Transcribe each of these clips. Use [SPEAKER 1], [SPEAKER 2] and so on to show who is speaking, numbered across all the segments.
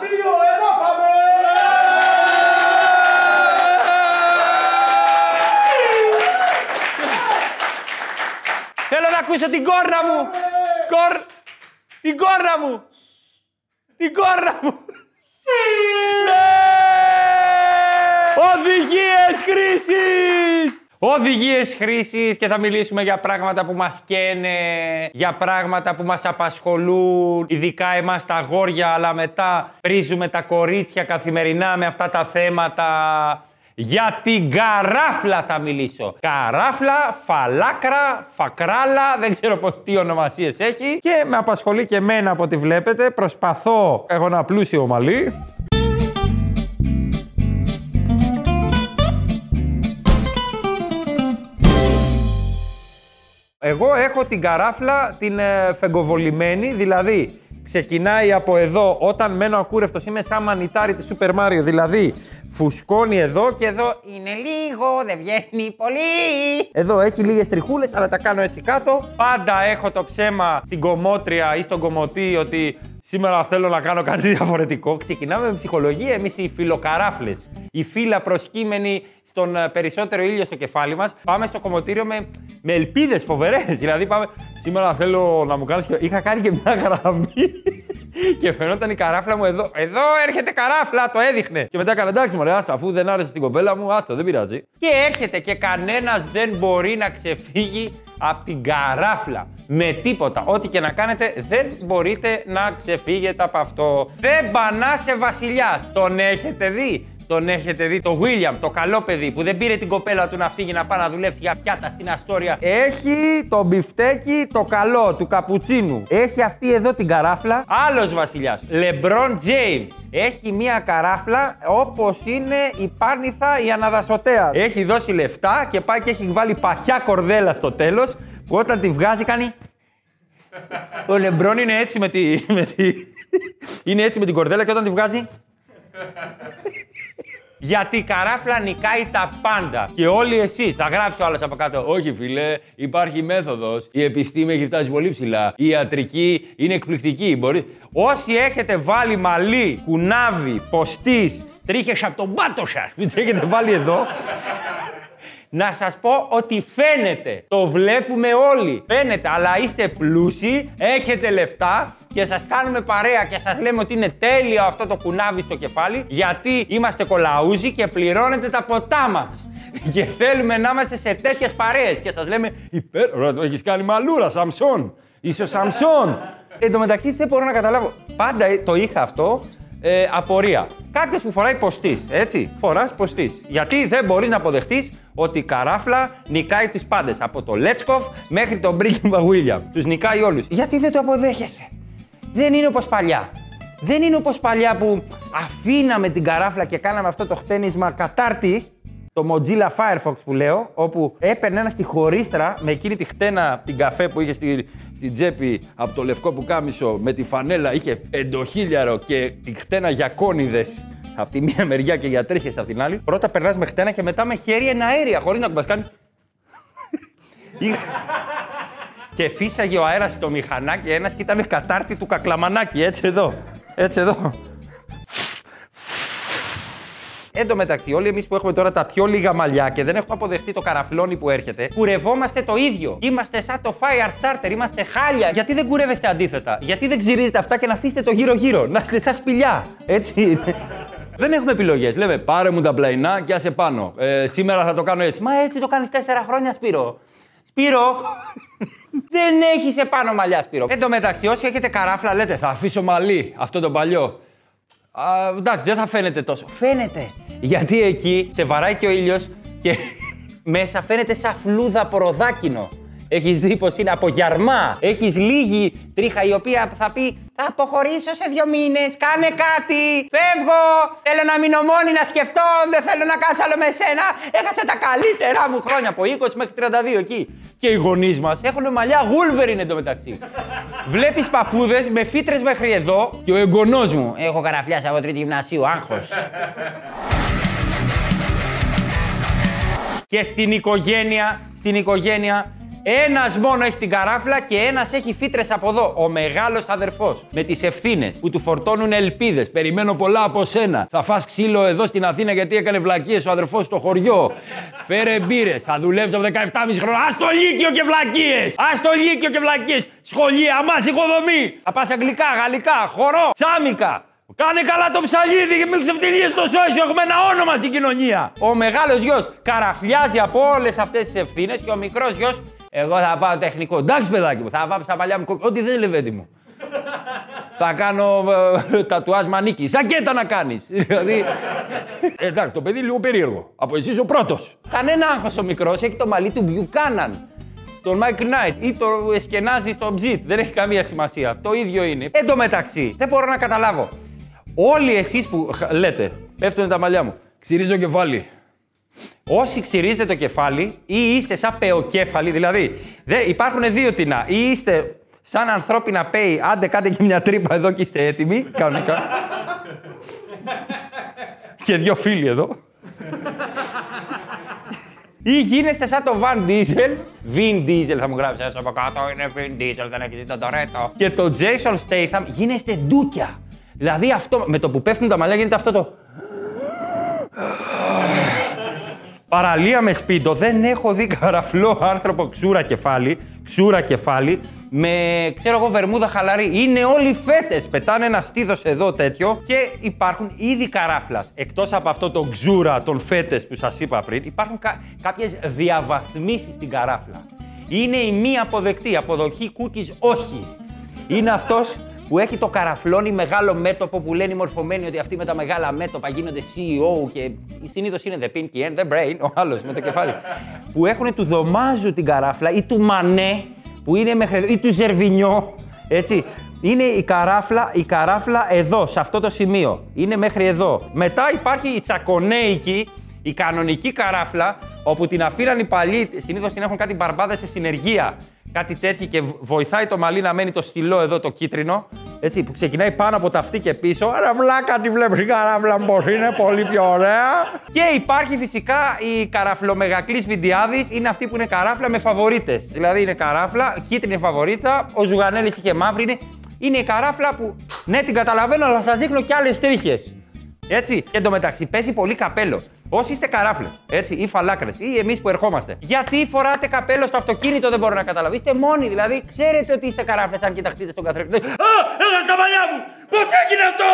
[SPEAKER 1] δύο, ένα, πάμε!
[SPEAKER 2] Θέλω να ακούσω την κόρνα μου! Κορ... Την κόρνα μου! Την κόρνα μου! Ναι! Οδηγίες χρήσης! Οδηγίες χρήσης και θα μιλήσουμε για πράγματα που μας καίνε, για πράγματα που μας απασχολούν, ειδικά εμάς τα αγόρια, αλλά μετά πρίζουμε τα κορίτσια καθημερινά με αυτά τα θέματα. Για την καράφλα θα μιλήσω. Καράφλα, φαλάκρα, φακράλα, δεν ξέρω πώς τι ονομασίες έχει. Και με απασχολεί και εμένα από ό,τι βλέπετε. Προσπαθώ, έχω ένα πλούσιο μαλλί. Εγώ έχω την καράφλα την ε, φεγκοβολημένη, δηλαδή ξεκινάει από εδώ, όταν μένω ακούρευτος είμαι σαν μανιτάρι του Super Mario, δηλαδή φουσκώνει εδώ και εδώ είναι λίγο, δεν βγαίνει πολύ. Εδώ έχει λίγες τριχούλες, αλλά τα κάνω έτσι κάτω. Πάντα έχω το ψέμα στην κομμότρια ή στον κομμωτή ότι σήμερα θέλω να κάνω κάτι διαφορετικό. Ξεκινάμε με ψυχολογία εμείς οι φιλοκαράφλες. Η φύλλα προσκύμενη στον ε, περισσότερο ήλιο στο κεφάλι μας. Πάμε στο κομμωτήριο με, με ελπίδες φοβερές. δηλαδή, πάμε. Σήμερα θέλω να μου κάνεις. Είχα κάνει και μια γραμμή και φαινόταν η καράφλα μου εδώ. Εδώ έρχεται καράφλα, το έδειχνε. Και μετά έκανα εντάξει, μου άστα, αφού δεν άρεσε στην κοπέλα μου, άστα, δεν πειράζει. Και έρχεται και κανένας δεν μπορεί να ξεφύγει από την καράφλα. Με τίποτα. Ό,τι και να κάνετε, δεν μπορείτε να ξεφύγετε από αυτό. Δεν πανάσε βασιλιάς. Τον έχετε δει; Τον έχετε δει, το William, το καλό παιδί που δεν πήρε την κοπέλα του να φύγει να πάει να δουλέψει για πιάτα στην Αστόρια. Έχει το μπιφτέκι το καλό του καπουτσίνου. Έχει αυτή εδώ την καράφλα. Άλλος βασιλιάς. LeBron James. Έχει μία καράφλα όπως είναι η Πάρνηθα η Αναδασωτέα. Έχει δώσει λεφτά και πάει και έχει βάλει παχιά κορδέλα στο τέλος που όταν τη βγάζει κάνει. Ο Λεμπρόν είναι έτσι με τη. Με τη... είναι έτσι με την κορδέλα και όταν τη βγάζει. Γιατί η καράφλα νικάει τα πάντα. Και όλοι εσείς, θα γράψει ο άλλο από κάτω. Όχι, φίλε, υπάρχει μέθοδος. Η επιστήμη έχει φτάσει πολύ ψηλά. Η ιατρική είναι εκπληκτική. Μπορεί... Όσοι έχετε βάλει μαλλί, κουνάβι, ποστή, τρίχες από τον πάτο σας, μην έχετε βάλει εδώ. Να σας πω ότι φαίνεται. Το βλέπουμε όλοι. Φαίνεται, αλλά είστε πλούσιοι, έχετε λεφτά και σας κάνουμε παρέα και σας λέμε ότι είναι τέλειο αυτό το κουνάβι στο κεφάλι γιατί είμαστε κολαούζοι και πληρώνετε τα ποτά μας. Και θέλουμε να είμαστε σε τέτοιες παρέες και σας λέμε υπέρ, το έχεις κάνει μαλούρα, Σαμσόν. Είσαι ο Σαμσόν. Εν τω μεταξύ δεν μπορώ να καταλάβω. Πάντα το είχα αυτό ε, απορία. Κάποιος που φοράει ποστής, έτσι. Φοράς ποστής. Γιατί δεν μπορείς να αποδεχτείς ότι η καράφλα νικάει του πάντες. Από το Λέτσκοφ μέχρι τον πρίγκιπα Βίλιαμ. Τους νικάει όλους. Γιατί δεν το αποδέχεσαι; Δεν είναι όπως παλιά. Δεν είναι όπως παλιά που αφήναμε την καράφλα και κάναμε αυτό το χτένισμα κατάρτι. Το Mozilla Firefox που λέω, όπου έπαιρνε ένας στη χωρίστρα με εκείνη τη χτένα την καφέ που είχε στη, στην τσέπη από το λευκό που κάμισο με τη φανέλα, είχε πεντοχίλιαρο και τη χτένα για κόνιδες από τη μία μεριά και για τρίχες από την άλλη. Πρώτα περνάς με χτένα και μετά με χέρι εναέρια, χωρίς να κουμπάς κάνει. και φύσαγε ο αέρας στο μηχανάκι ένας και ήταν κατάρτι του κακλαμανάκι, έτσι εδώ. Έτσι εδώ. Εν τω μεταξύ, όλοι εμείς που έχουμε τώρα τα πιο λίγα μαλλιά και δεν έχουμε αποδεχτεί το καραφλόνι που έρχεται, κουρευόμαστε το ίδιο. Είμαστε σαν το fire starter, είμαστε χάλια. Γιατί δεν κουρεύεστε αντίθετα, Γιατί δεν ξυρίζετε αυτά και να αφήσετε το γύρω-γύρω, να είστε σαν σπηλιά. Έτσι. δεν έχουμε επιλογές. Λέμε πάρε μου τα πλαϊνά και άσε πάνω. Ε, σήμερα θα το κάνω έτσι. Μα έτσι το κάνεις τέσσερα χρόνια, Σπύρο. Σπύρο, δεν έχεις επάνω μαλλιά, Σπύρο. Εν τω μεταξύ, όσοι έχετε καράφλα, λέτε θα αφήσω μαλλί αυτό το παλιό. Α, εντάξει, δεν θα φαίνεται τόσο. Φαίνεται. Γιατί εκεί σε βαράει και ο ήλιος και μέσα φαίνεται σαν φλούδα προδάκινο. Έχεις δει πως είναι από γιαρμά. Έχεις λίγη τρίχα η οποία θα πει Θα αποχωρήσω σε δύο μήνες. Κάνε κάτι. Φεύγω. Θέλω να μείνω μόνη να σκεφτώ. Δεν θέλω να κάνω άλλο με σένα. Έχασε τα καλύτερά μου χρόνια από 20 μέχρι 32 εκεί. Και οι γονείς μας έχουν μαλλιά γούλβεριν εντωμεταξύ. Βλέπεις παππούδες με φύτρες μέχρι εδώ; Και ο εγγονός μου. Έχω καραφλιάσει από τρίτη γυμνασίου, άγχος. και στην οικογένεια, στην οικογένεια Ένας μόνο έχει την καράφλα και ένας έχει φύτρες από εδώ. Ο μεγάλος αδερφός. Με τις ευθύνες που του φορτώνουν ελπίδες. Περιμένω πολλά από σένα. Θα φας ξύλο εδώ στην Αθήνα γιατί έκανε βλακίες ο αδερφός στο χωριό. Φέρε μπύρες. Θα δουλέψω 17,5 χρόνια. Α το λύκειο και βλακίες. Α το λύκειο και βλακίες. Σχολεία, μα οικοδομή. Θα πας αγγλικά, γαλλικά, χορό, σάμικα. Κάνε καλά το ψαλίδι και μην ξεφτυλίες το σόι έχουμε ένα όνομα στην κοινωνία. Ο μεγάλος γιος καραφλιάζει από όλες αυτές τις ευθύνες και ο μικρός γιος εγώ θα πάω τεχνικό. Εντάξει, παιδάκι μου, θα πάω στα παλιά μου κόκκι. Ό,τι δεν λεβέντι μου. θα κάνω ε, τατουάζ μανίκι. Σακέτα να κάνεις. δηλαδή. Εντάξει, το παιδί λίγο περίεργο. Από εσύ ο πρώτος. Κανένα άγχος ο μικρός έχει το μαλλί του Μπιουκάναν. Στον Mike Knight ή το εσκενάζει στο Bzit. Δεν έχει καμία σημασία. Το ίδιο είναι. Εν τω μεταξύ, δεν μπορώ να καταλάβω. Όλοι εσείς που λέτε, πέφτουν τα μαλλιά μου. Ξυρίζω κεφάλι. Όσοι ξυρίζετε το κεφάλι ή είστε σαν πεοκέφαλοι, δηλαδή δε, υπάρχουν δύο τεινά. Ή είστε σαν ανθρώπινα πέη, άντε κάντε και μια τρύπα εδώ και είστε έτοιμοι, κανονικά. και δύο φίλοι εδώ. Ή γίνεστε σαν το Van Diesel. Vin Diesel θα μου γράψεις έτσι από κάτω. Είναι Vin Diesel, δεν έχεις το Toretto. Και το Jason Statham γίνεστε ντούκια. Δηλαδή αυτό με το που πέφτουν τα μαλλιά γίνεται αυτό το. Παραλία με σπίτι, δεν έχω δει καραφλό άνθρωπο ξούρα κεφάλι, ξούρα κεφάλι, με ξέρω εγώ βερμούδα χαλαρή. Είναι όλοι φέτες. Πετάνε ένα στήθος εδώ τέτοιο και υπάρχουν ήδη καράφλας. Εκτός από αυτό το ξούρα των φέτες που σας είπα πριν, υπάρχουν κα... κάποιες διαβαθμίσεις στην καράφλα. Είναι η μη αποδεκτή. Αποδοχή cookies όχι. Είναι αυτός που έχει το καραφλόνι μεγάλο μέτωπο που λένε οι μορφωμένοι ότι αυτοί με τα μεγάλα μέτωπα γίνονται CEO και συνήθως είναι the pinky and the brain, ο άλλος με το κεφάλι. που έχουν του δωμάζου την καράφλα ή του μανέ που είναι μέχρι ή του ζερβινιό. Έτσι. Είναι η καράφλα, η καράφλα εδώ, σε αυτό το σημείο. Είναι μέχρι εδώ. Μετά υπάρχει η τσακονέικη, η κανονική καράφλα, όπου την αφήραν οι παλιοί, συνήθως την έχουν κάτι μπαρμπάδες σε συνεργεία κάτι τέτοιο και βοηθάει το μαλλί να μένει το στυλό εδώ το κίτρινο, έτσι, που ξεκινάει πάνω από τα αυτή και πίσω. Άρα βλάκα τη βλέπεις η καράβλα πως είναι πολύ πιο ωραία. Και υπάρχει φυσικά η καραφλομεγακλής Βιντιάδης, είναι αυτή που είναι καράφλα με φαβορίτες. Δηλαδή είναι καράφλα, κίτρινη φαβορίτα, ο Ζουγανέλης είχε μαύρη, είναι, είναι η καράφλα που ναι την καταλαβαίνω αλλά σας δείχνω και άλλες τρίχες. Έτσι. Και εντωμεταξύ παίζει πολύ καπέλο. Όσοι είστε καράφλες, έτσι, ή φαλάκρες, ή εμείς που ερχόμαστε. Γιατί φοράτε καπέλο στο αυτοκίνητο, δεν μπορώ να καταλάβω. Είστε μόνοι, δηλαδή ξέρετε ότι είστε καράφλες αν κοιταχτείτε στον καθρέφτη. Α, έλα στα μαλλιά μου! Πώς έγινε αυτό!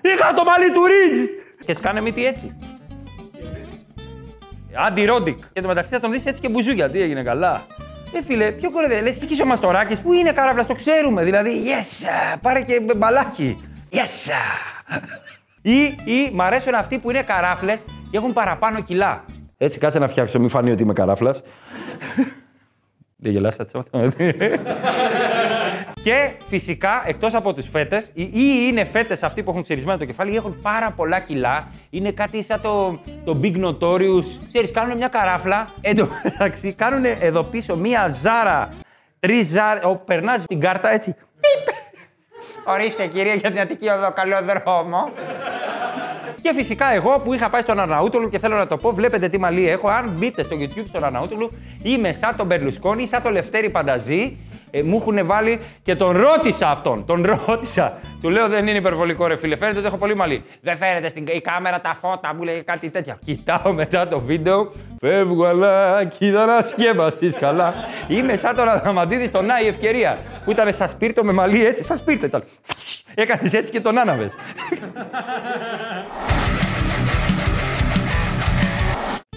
[SPEAKER 2] Είχα το μαλλί του Ρίτζ! Και σκάνε μύτη έτσι. Αντι-ρόντικ. Και το μεταξύ θα τον δεις έτσι και μπουζούκια. Τι έγινε καλά. Ε, φίλε, πιο κορυδέ. Λες, τι ο Μαστοράκη που είναι καράφλα, το ξέρουμε. Δηλαδή, yes, πάρε και μπαλάκι. Yes! Ή, ή μ' αρέσουν αυτοί που είναι καράφλες και έχουν παραπάνω κιλά. Έτσι, κάτσε να φτιάξω, μην φανεί ότι είμαι καράφλας. Δεν γελάσατε Και φυσικά, εκτός από τις φέτες, ή είναι φέτες αυτοί που έχουν ξερισμένο το κεφάλι ή έχουν πάρα πολλά κιλά. Είναι κάτι σαν το, το Big Notorious. Ξέρεις, κάνουν μια καράφλα. Εν κάνουν εδώ πίσω μία ζάρα. Τρεις ζάρε. Περνάς την κάρτα έτσι. Ορίστε κυρία για την Αττική Οδό, καλό δρόμο. Και φυσικά εγώ που είχα πάει στον Αρναούτολου και θέλω να το πω, βλέπετε τι μαλλί έχω. Αν μπείτε στο YouTube στον Αρναούτολου, είμαι σαν τον Μπερλουσκόνη, σαν τον Λευτέρη Πανταζή. Ε, μου έχουν βάλει και τον ρώτησα αυτόν. Τον ρώτησα. Του λέω δεν είναι υπερβολικό ρε φίλε, φαίνεται ότι έχω πολύ μαλλί. Δεν φαίνεται στην η κάμερα τα φώτα, μου λέει κάτι τέτοια. Κοιτάω μετά το βίντεο, φεύγω αλλά κοίτα να σκέπαστείς καλά. Είμαι σαν τον Αδραμαντίδη στον Άι Ευκαιρία που ήταν σαν σπίρτο με μαλλί έτσι, σαν σπίρτο ήταν. Έκανες έτσι και τον άναβες.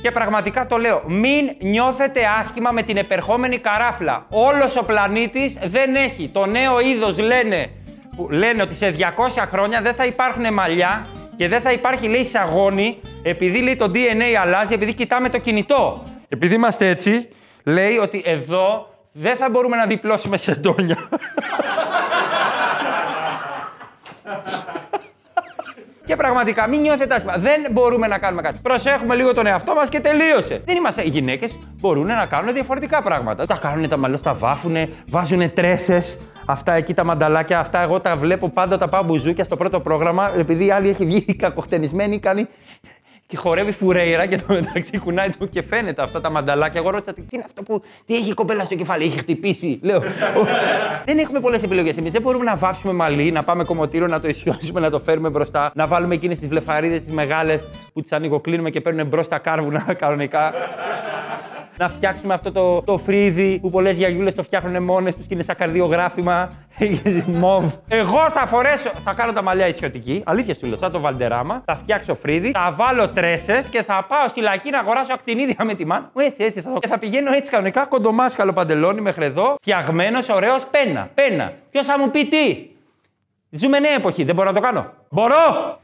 [SPEAKER 2] Και πραγματικά το λέω, μην νιώθετε άσχημα με την επερχόμενη καράφλα. Όλος ο πλανήτης δεν έχει. Το νέο είδος λένε, που λένε ότι σε 200 χρόνια δεν θα υπάρχουν μαλλιά και δεν θα υπάρχει λέει σαγόνι επειδή λέει το DNA αλλάζει, επειδή κοιτάμε το κινητό. Επειδή είμαστε έτσι, λέει ότι εδώ δεν θα μπορούμε να διπλώσουμε σεντόνια. Και πραγματικά μην νιώθετε άσχημα. Δεν μπορούμε να κάνουμε κάτι. Προσέχουμε λίγο τον εαυτό μας και τελείωσε. Δεν είμαστε. Οι γυναίκες μπορούν να κάνουν διαφορετικά πράγματα. Τα κάνουν, τα μαλλιά τα βάφουν, βάζουν τρέσες. Αυτά εκεί τα μανταλάκια, αυτά εγώ τα βλέπω πάντα τα πάω μπουζούκια στο πρώτο πρόγραμμα. Επειδή η άλλη έχει βγει κακοχτενισμένη, κάνει και χορεύει φουρέιρα και το μεταξύ κουνάει το και φαίνεται αυτά τα μανταλάκια. Εγώ ρώτησα τι είναι αυτό που. Τι έχει η κοπέλα στο κεφάλι, έχει χτυπήσει. Λέω. δεν έχουμε πολλές επιλογές εμείς. Δεν μπορούμε να βάψουμε μαλλί, να πάμε κομμωτήριο, να το ισιώσουμε, να το φέρουμε μπροστά, να βάλουμε εκείνες τις βλεφαρίδες τις μεγάλες που τις ανοιγοκλίνουμε και παίρνουν μπρος τα κάρβουνα κανονικά να φτιάξουμε αυτό το, το φρύδι που πολλές γιαγιούλες το φτιάχνουν μόνες τους και είναι σαν καρδιογράφημα. Μοβ. Εγώ θα φορέσω, θα κάνω τα μαλλιά ισιωτική, αλήθεια σου λέω, σαν το βαλντεράμα. Θα φτιάξω φρύδι, θα βάλω τρέσες και θα πάω στη λακή να αγοράσω ακτινίδια με τη μάνα μου. Έτσι, έτσι θα το. Και θα πηγαίνω έτσι κανονικά κοντομάσκαλο παντελόνι μέχρι εδώ, φτιαγμένος, ωραίος πένα. Πένα. Ποιος θα μου πει τι; Ζούμε νέα εποχή, δεν μπορώ να το κάνω. Μπορώ!